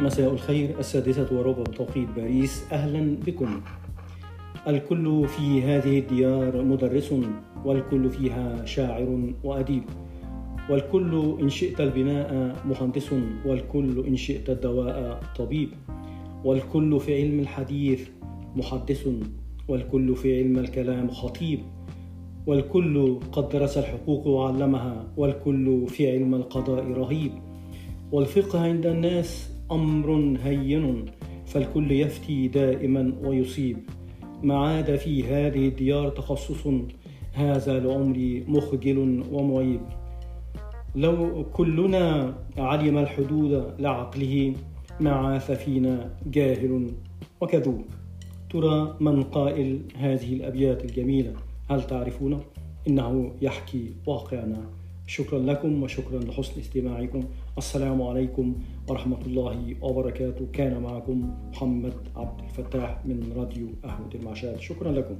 مساء الخير السادسة وربع بتوقيت باريس. أهلا بكم. الكل في هذه الديار مدرس والكل فيها شاعر وأديب. والكل إن شئت البناء مهندس والكل إن شئت الدواء طبيب. والكل في علم الحديث محدث والكل في علم الكلام خطيب. والكل قد درس الحقوق وعلمها والكل في علم القضاء رهيب. والفقه عند الناس أمر هين فالكل يفتي دائما ويصيب. ما عاد في هذه الديار تخصص هذا لعمري مخجل ومعيب. لو كلنا علم الحدود لعقله ما عاث فينا جاهل وكذوب. ترى من قائل هذه الأبيات الجميلة؟ هل تعرفون؟ إنه يحكي واقعنا. شكرا لكم وشكرا لحسن استماعكم. السلام عليكم ورحمة الله وبركاته. كان معكم محمد عبد الفتاح من راديو أهود المعشاد شكرا لكم.